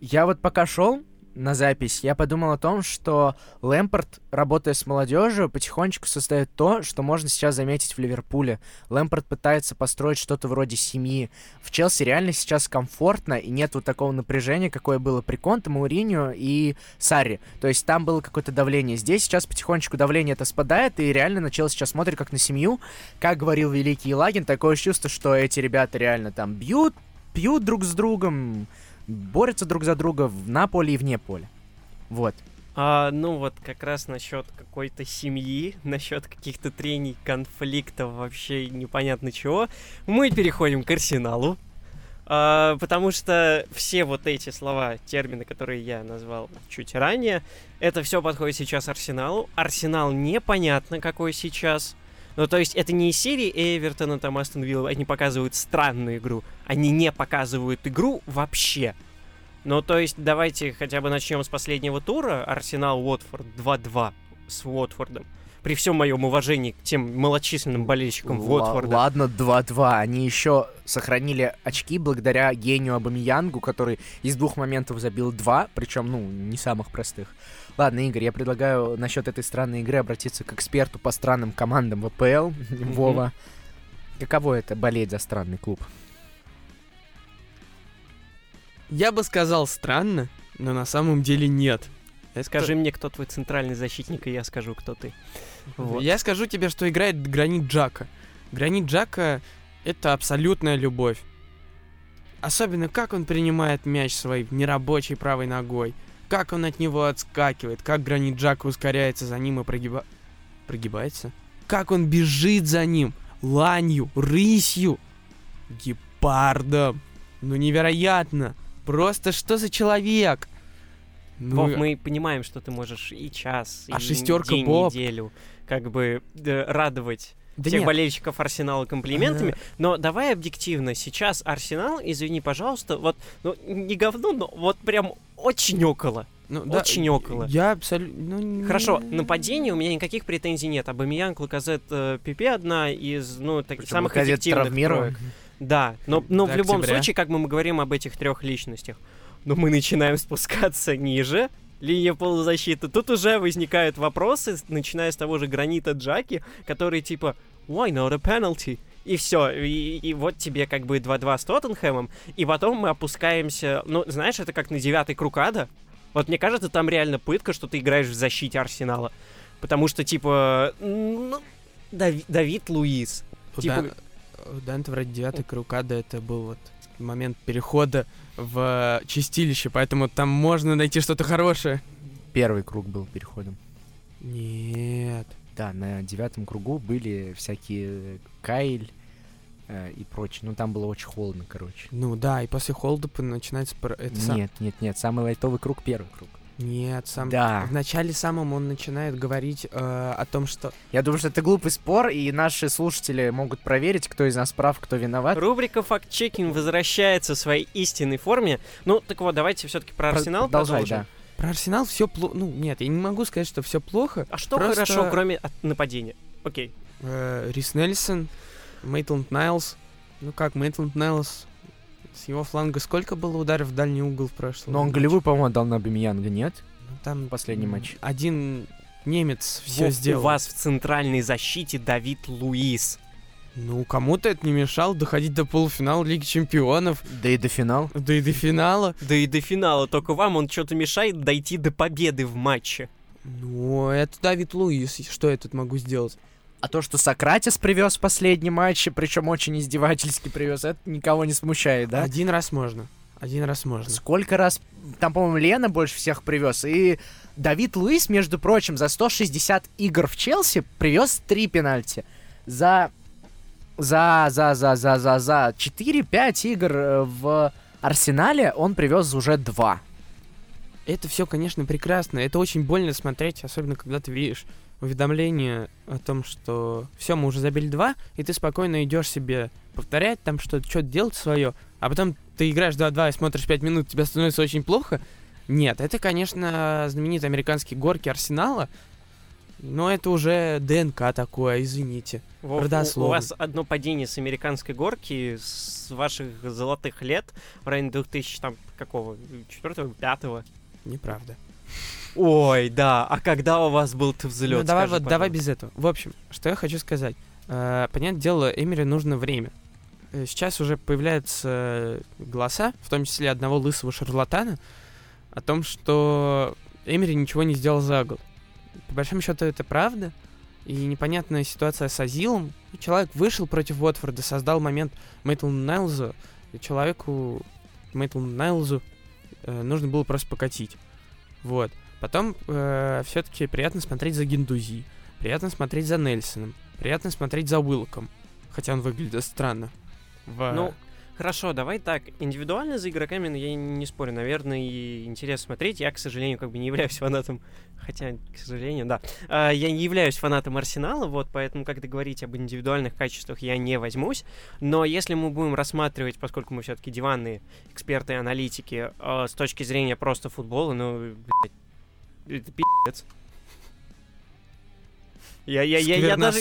я вот пока шел на запись, я подумал о том, что Лэмпорт, работая с молодежью, потихонечку создает то, что можно сейчас заметить в Ливерпуле. Лэмпорт пытается построить что-то вроде семьи. В Челси реально сейчас комфортно, и нет вот такого напряжения, какое было при Конте, Мауриньо и Сарри. То есть там было какое-то давление. Здесь сейчас потихонечку давление это спадает, и реально на Челси сейчас смотрит как на семью. Как говорил великий Елагин, такое чувство, что эти ребята реально там бьют, пьют друг с другом, борются друг за друга на поле и вне поля. Вот. А, ну вот как раз насчет какой-то семьи, насчет каких-то трений, конфликтов, вообще непонятно чего, мы переходим к Арсеналу. А, потому что все вот эти слова, термины, которые я назвал чуть ранее, это все подходит сейчас Арсеналу. Арсенал непонятно какой сейчас. Ну, то есть это не из серии Эвертона, там, Астон Вилла, они показывают странную игру. Они не показывают игру вообще. Ну, то есть, давайте хотя бы начнем с последнего тура. Арсенал-Уотфорд 2-2 с Уотфордом. При всем моем уважении к тем малочисленным болельщикам Ла- Уотфорда. Ладно, 2-2. Они еще сохранили очки благодаря гению Абамиянгу, который из двух моментов забил два, причем, ну, не самых простых. Ладно, Игорь, я предлагаю насчет этой странной игры обратиться к эксперту по странным командам ВПЛ, Вова. Каково это болеть за странный клуб? Я бы сказал странно, но на самом деле нет. Это- Скажи мне, кто твой центральный защитник, и я скажу, кто ты. Вот. Я скажу тебе, что играет Гранит Джака. Гранит Джака — это абсолютная любовь. Особенно, как он принимает мяч своей нерабочей правой ногой. Как он от него отскакивает. Как Гранит Джака ускоряется за ним и прогиба... Прогибается? Как он бежит за ним. Ланью, рысью. Гепардом. Ну, невероятно. Просто что за человек? Ну, Вов, мы понимаем, что ты можешь и час, А и шестерка день, Боб? неделю как бы э, радовать да всех нет. болельщиков Арсенала комплиментами. Но давай объективно, сейчас Арсенал, извини, пожалуйста, вот, ну, не говно, но вот прям очень около. Ну, очень около. Я абсолютно... ну, Хорошо, не- нападение у меня никаких претензий нет. Абамиян, Лаказет, э, Пипе одна из, ну, таких Причем самых Лаказет эффективных травмирован. троек. Да, но, но в любом октября. случае, как бы мы говорим об этих трех личностях, но мы начинаем спускаться ниже, линия полузащиты. Тут уже возникают вопросы, начиная с того же Гранита Джаки, который типа «Why not a penalty?» И все, и, и вот тебе как бы 2-2 с Тоттенхэмом, и потом мы опускаемся, ну, знаешь, это как на девятый круг ада. Вот мне кажется, там реально пытка, что ты играешь в защите Арсенала. Потому что, типа, ну, Дави- Давид Луис. У типа- Дан- у вроде девятый круг ада, это был вот момент перехода в чистилище, поэтому там можно найти что-то хорошее. Первый круг был переходом. Нет. Да, на девятом кругу были всякие Кайль, э, и прочее. Ну, там было очень холодно, короче. Ну да, и после холода начинается... Это сам- Нет, нет, нет, самый лайтовый круг первый круг. Нет, сам... Да. В начале самом он начинает говорить э, о том, что... Я думаю, что это глупый спор, и наши слушатели могут проверить, кто из нас прав, кто виноват. Рубрика «Факт-чекинг» возвращается в своей истинной форме. Ну, так вот, давайте все-таки про Про- Арсенал Продолжай, продолжим. да. Про Арсенал все плохо. Ну, нет, я не могу сказать, что все плохо. А что Просто- хорошо, кроме от нападения? Окей. Э, Рис Нельсон, Мейтланд Найлс. Ну как, Мейтланд Найлс... С его фланга сколько было ударов в дальний угол в прошлом? Но он матче? голевой, по-моему, отдал на Бамиянга, нет? Ну, там Последний матч. Один немец все Вов, сделал. У вас в центральной защите Давид Луис. Ну, кому-то это не мешало доходить до полуфинала Лиги Чемпионов, Да и до финала. да и до финала. Да и до финала, только вам он что-то мешает дойти до победы в матче. Ну, это Давид Луис. Что я тут могу сделать? А то, что Сократис привез в последнем матче, причем очень издевательски привез, это никого не смущает, да? Один раз можно. Один раз можно. Сколько раз... Там, по-моему, Лена больше всех привез. И Давид Луис, между прочим, за 160 игр в Челси привез 3 пенальти. За... За, за, за, за, за, за 4-5 игр э, в Арсенале он привез уже 2. Это все, конечно, прекрасно. Это очень больно смотреть, особенно когда ты видишь уведомление о том, что все, мы уже забили два, и ты спокойно идешь себе повторять там что-то, что-то делать свое, а потом ты играешь 2-2 и смотришь 5 минут, тебе становится очень плохо. Нет, это, конечно, знаменитые американские горки Арсенала, но это уже ДНК такое, извините. Вов, у, Родословно. у вас одно падение с американской горки с ваших золотых лет в районе 2000 там какого? Четвертого, пятого? Неправда. Ой, да. А когда у вас был-то взлет? Ну, давай, вот, давай без этого. В общем, что я хочу сказать. Э, понятное дело, Эмери нужно время. Э, Сейчас уже появляются голоса, в том числе одного лысого шарлатана, о том, что Эмери ничего не сделал за год. По большому счету это правда. И непонятная ситуация с Азилом. Человек вышел против Уотфорда, создал момент Мейтлу Найлзу. И человеку Мейтлу Найлзу э, нужно было просто покатить. Вот. Потом все-таки приятно смотреть за Гендузи, приятно смотреть за Нельсоном, приятно смотреть за Уилком, хотя он выглядит странно. В... Ну, хорошо, давай так. Индивидуально за игроками ну, я не спорю, наверное, и интересно смотреть. Я, к сожалению, как бы не являюсь фанатом, хотя, к сожалению, да. А, Я не являюсь фанатом Арсенала, вот, поэтому, когда говорить об индивидуальных качествах, я не возьмусь. Но если мы будем рассматривать, поскольку мы все-таки диванные эксперты и аналитики, а, с точки зрения просто футбола, ну, блядь, это пи***ц. Я, я, я, я даже...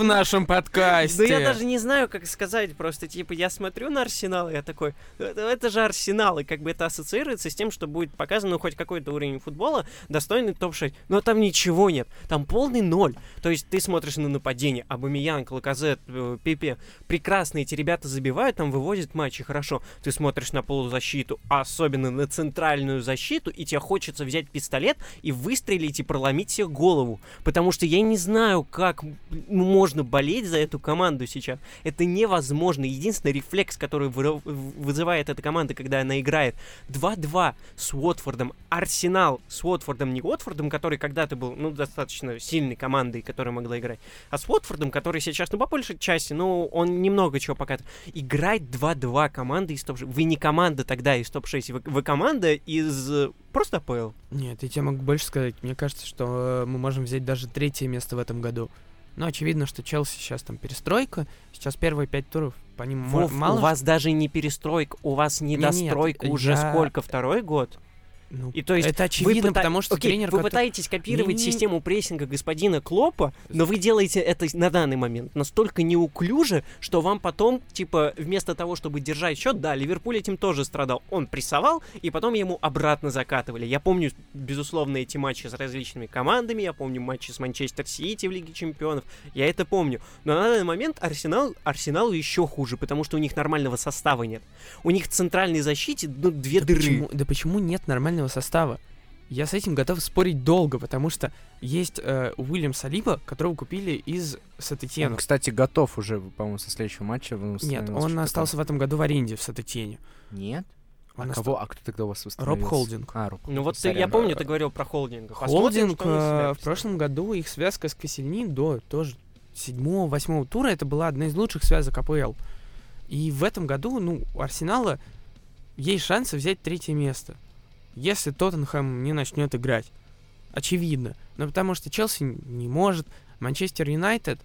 В нашем подкасте. Да я даже не знаю, как сказать, просто, типа, я смотрю на Арсенал, и я такой, это, это же Арсенал, и как бы это ассоциируется с тем, что будет показан, ну, хоть какой-то уровень футбола, достойный топ-6, но там ничего нет, там полный ноль, то есть ты смотришь на нападение, Абамиян, Лаказет, э, Пепе, прекрасно эти ребята забивают, там выводят матчи хорошо, ты смотришь на полузащиту, а особенно на центральную защиту, и тебе хочется взять пистолет и выстрелить и проломить себе голову, потому что я не знаю, как м, можно болеть за эту команду сейчас. Это невозможно. Единственный рефлекс, который вызывает эта команда, когда она играет 2-2 с Уотфордом, Арсенал с Уотфордом, не Уотфордом, который когда-то был, ну, достаточно сильной командой, которая могла играть, а с Уотфордом, который сейчас, ну, по большей части, ну, он немного чего показывает. Играть 2-2 команды из топ-6. Вы не команда тогда из топ-6, вы, вы команда из просто АПЛ. Нет, я тебе могу больше сказать. Мне кажется, что э, мы можем взять даже третье место в этом году. Но очевидно, что Челси сейчас там перестройка. Сейчас первые пять туров, по ним Вов, мало... у вас даже не перестройка, у вас нет, недостройка уже я- сколько, второй год? Ну, И то есть это Вы очевидно, пыта- потому что Окей, тренер... вы который- пытаетесь копировать Не-не-не. систему прессинга господина Клопа, но вы делаете это на данный момент настолько неуклюже, что вам потом, типа, вместо того, чтобы держать счет, да, Ливерпуль этим тоже страдал. Он прессовал, и потом ему обратно закатывали. Я помню, безусловно, эти матчи с различными командами, я помню матчи с Манчестер Сити в Лиге Чемпионов, я это помню. Но на данный момент Арсенал, Арсеналу еще хуже, потому что у них нормального состава нет. У них в центральной защите, ну, две да дыры. Почему, да почему нет нормального состава? Я с этим готов спорить долго, потому что есть э, Уильям Салиба, которого купили из Сатетьена. Он, кстати, готов уже, по-моему, со следующего матча. Нет, он остался в этом году в аренде в Сатетьене. Нет? Он а кого? А кто тогда у вас восстановился? Холдинг. А, Роб Ну вот ты- я помню, ты говорил про холдинг. Холдинг э, в прошлом году их связка с Косельни до тоже седьмого-восьмого тура это была одна из лучших связок АПЛ. И в этом году, ну, у Арсенала есть шансы взять третье место, если Тоттенхэм не начнет играть. Очевидно. Но потому что Челси не может, Манчестер Юнайтед,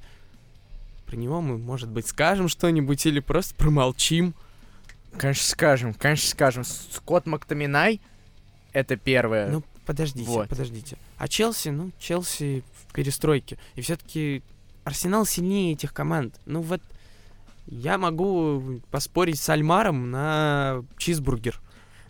про него мы, может быть, скажем что-нибудь или просто промолчим. Конечно, скажем, конечно, скажем. Скотт Мактаминай — это первое. Ну, подождите, Вот. подождите. А Челси, ну, Челси в перестройке. И все-таки Арсенал сильнее этих команд. Ну вот я могу поспорить с Альмаром на чизбургер.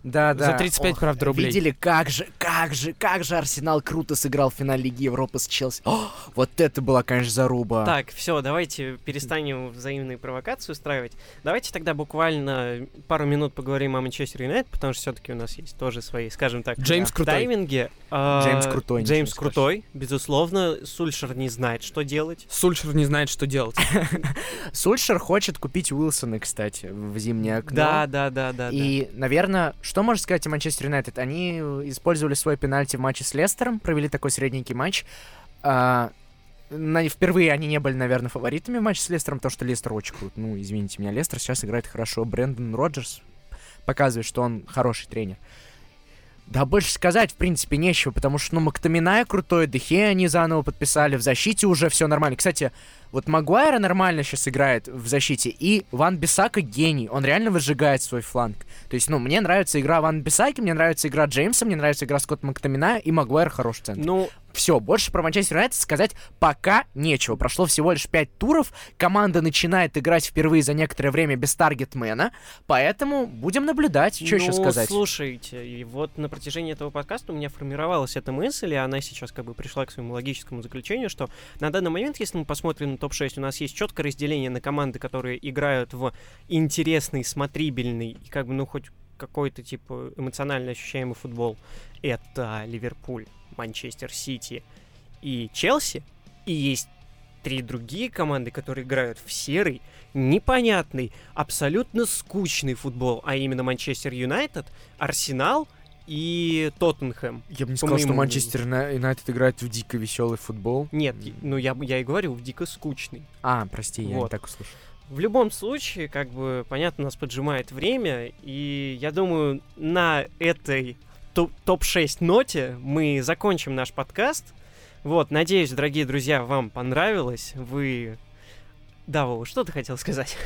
Да, да. За 35, правда, рублей. Видели, как же, как же, как же Арсенал круто сыграл в финале Лиги Европы с Челси. О, вот это была, конечно, заруба. Так, все, давайте перестанем взаимные провокации устраивать. Давайте тогда буквально пару минут поговорим о Манчестер Юнайтед, потому что все-таки у нас есть тоже свои, скажем так, Джеймс крутой. тайминги. А, Джеймс крутой, Джеймс крутой, безусловно. Сульшер не знает, что делать. Сульшер не знает, что делать. Сульшер хочет купить Уилсона, кстати, в зимнее окно. Да, да, да, да. да. И, наверное, что можно сказать о Манчестер Юнайтед? Они использовали свой пенальти в матче с Лестером, провели такой средненький матч. А, на- впервые они не были, наверное, фаворитами в матче с Лестером, потому что Лестер очень крут. Ну, извините меня, Лестер сейчас играет хорошо. Брэндон Роджерс показывает, что он хороший тренер. Да, больше сказать, в принципе, нечего, потому что, ну, Мактаминая крутой, Дехе они заново подписали, в защите уже все нормально. Кстати, вот Магуайра нормально сейчас играет в защите, и Ван Бисака гений, он реально выжигает свой фланг. То есть, ну, мне нравится игра Ван Бисаки, мне нравится игра Джеймса, мне нравится игра Скотта Мактаминая, и Магуайр хороший центр. Ну, Все, больше про Манчестер Юнайтед сказать пока нечего. Прошло всего лишь 5 туров, команда начинает играть впервые за некоторое время без таргетмена, поэтому будем наблюдать, что еще ну, сказать. слушайте, и вот на протяжении этого подкаста у меня формировалась эта мысль, и она сейчас как бы пришла к своему логическому заключению, что на данный момент, если мы посмотрим на топ-6, у нас есть четкое разделение на команды, которые играют в интересный, смотрибельный и как бы, ну, хоть какой-то, типа, эмоционально ощущаемый футбол. Это Ливерпуль, Манчестер Сити и Челси. И есть три другие команды, которые играют в серый, непонятный, абсолютно скучный футбол, а именно Манчестер Юнайтед, Арсенал и Тоттенхэм. Я бы не сказал, что Манчестер Юна- Юнайтед играет в дико веселый футбол. Нет, ну я, я и говорю, в дико скучный. А, прости, я не так услышал. В любом случае, как бы, понятно, нас поджимает время, и я думаю, на этой топ-6 ноте мы закончим наш подкаст. Вот, надеюсь, дорогие друзья, вам понравилось. Вы... Да, Вова, что ты хотел сказать?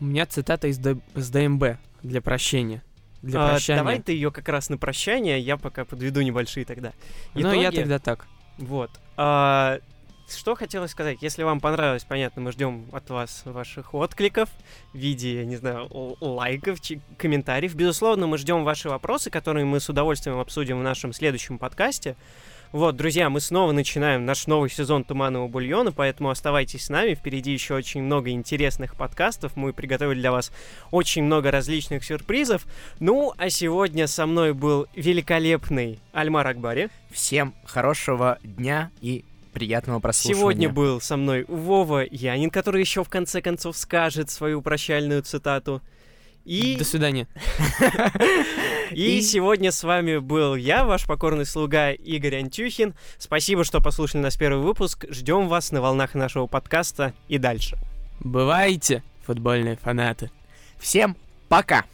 У меня цитата из, Д- из ДМБ для прощения. Для А, прощания. давай ты ее как раз на прощание, я пока подведу небольшие тогда. Ну, я Итоги. тогда так. Вот. А, что хотелось сказать? Если вам понравилось, понятно, мы ждем от вас ваших откликов в виде, я не знаю, лайков, комментариев. Безусловно, мы ждем ваши вопросы, которые мы с удовольствием обсудим в нашем следующем подкасте. Вот, друзья, мы снова начинаем наш новый сезон Туманного бульона, поэтому оставайтесь с нами. Впереди еще очень много интересных подкастов. Мы приготовили для вас очень много различных сюрпризов. Ну, а сегодня со мной был великолепный Альмар Акбари. Всем хорошего дня и приятного прослушивания. Сегодня был со мной Вова Янин, который еще в конце концов скажет свою прощальную цитату. И, До свидания. и сегодня с вами был я, ваш покорный слуга Игорь Антюхин. Спасибо, что послушали наш первый выпуск. Ждем вас на волнах нашего подкаста и дальше. Бывайте, футбольные фанаты. Всем пока!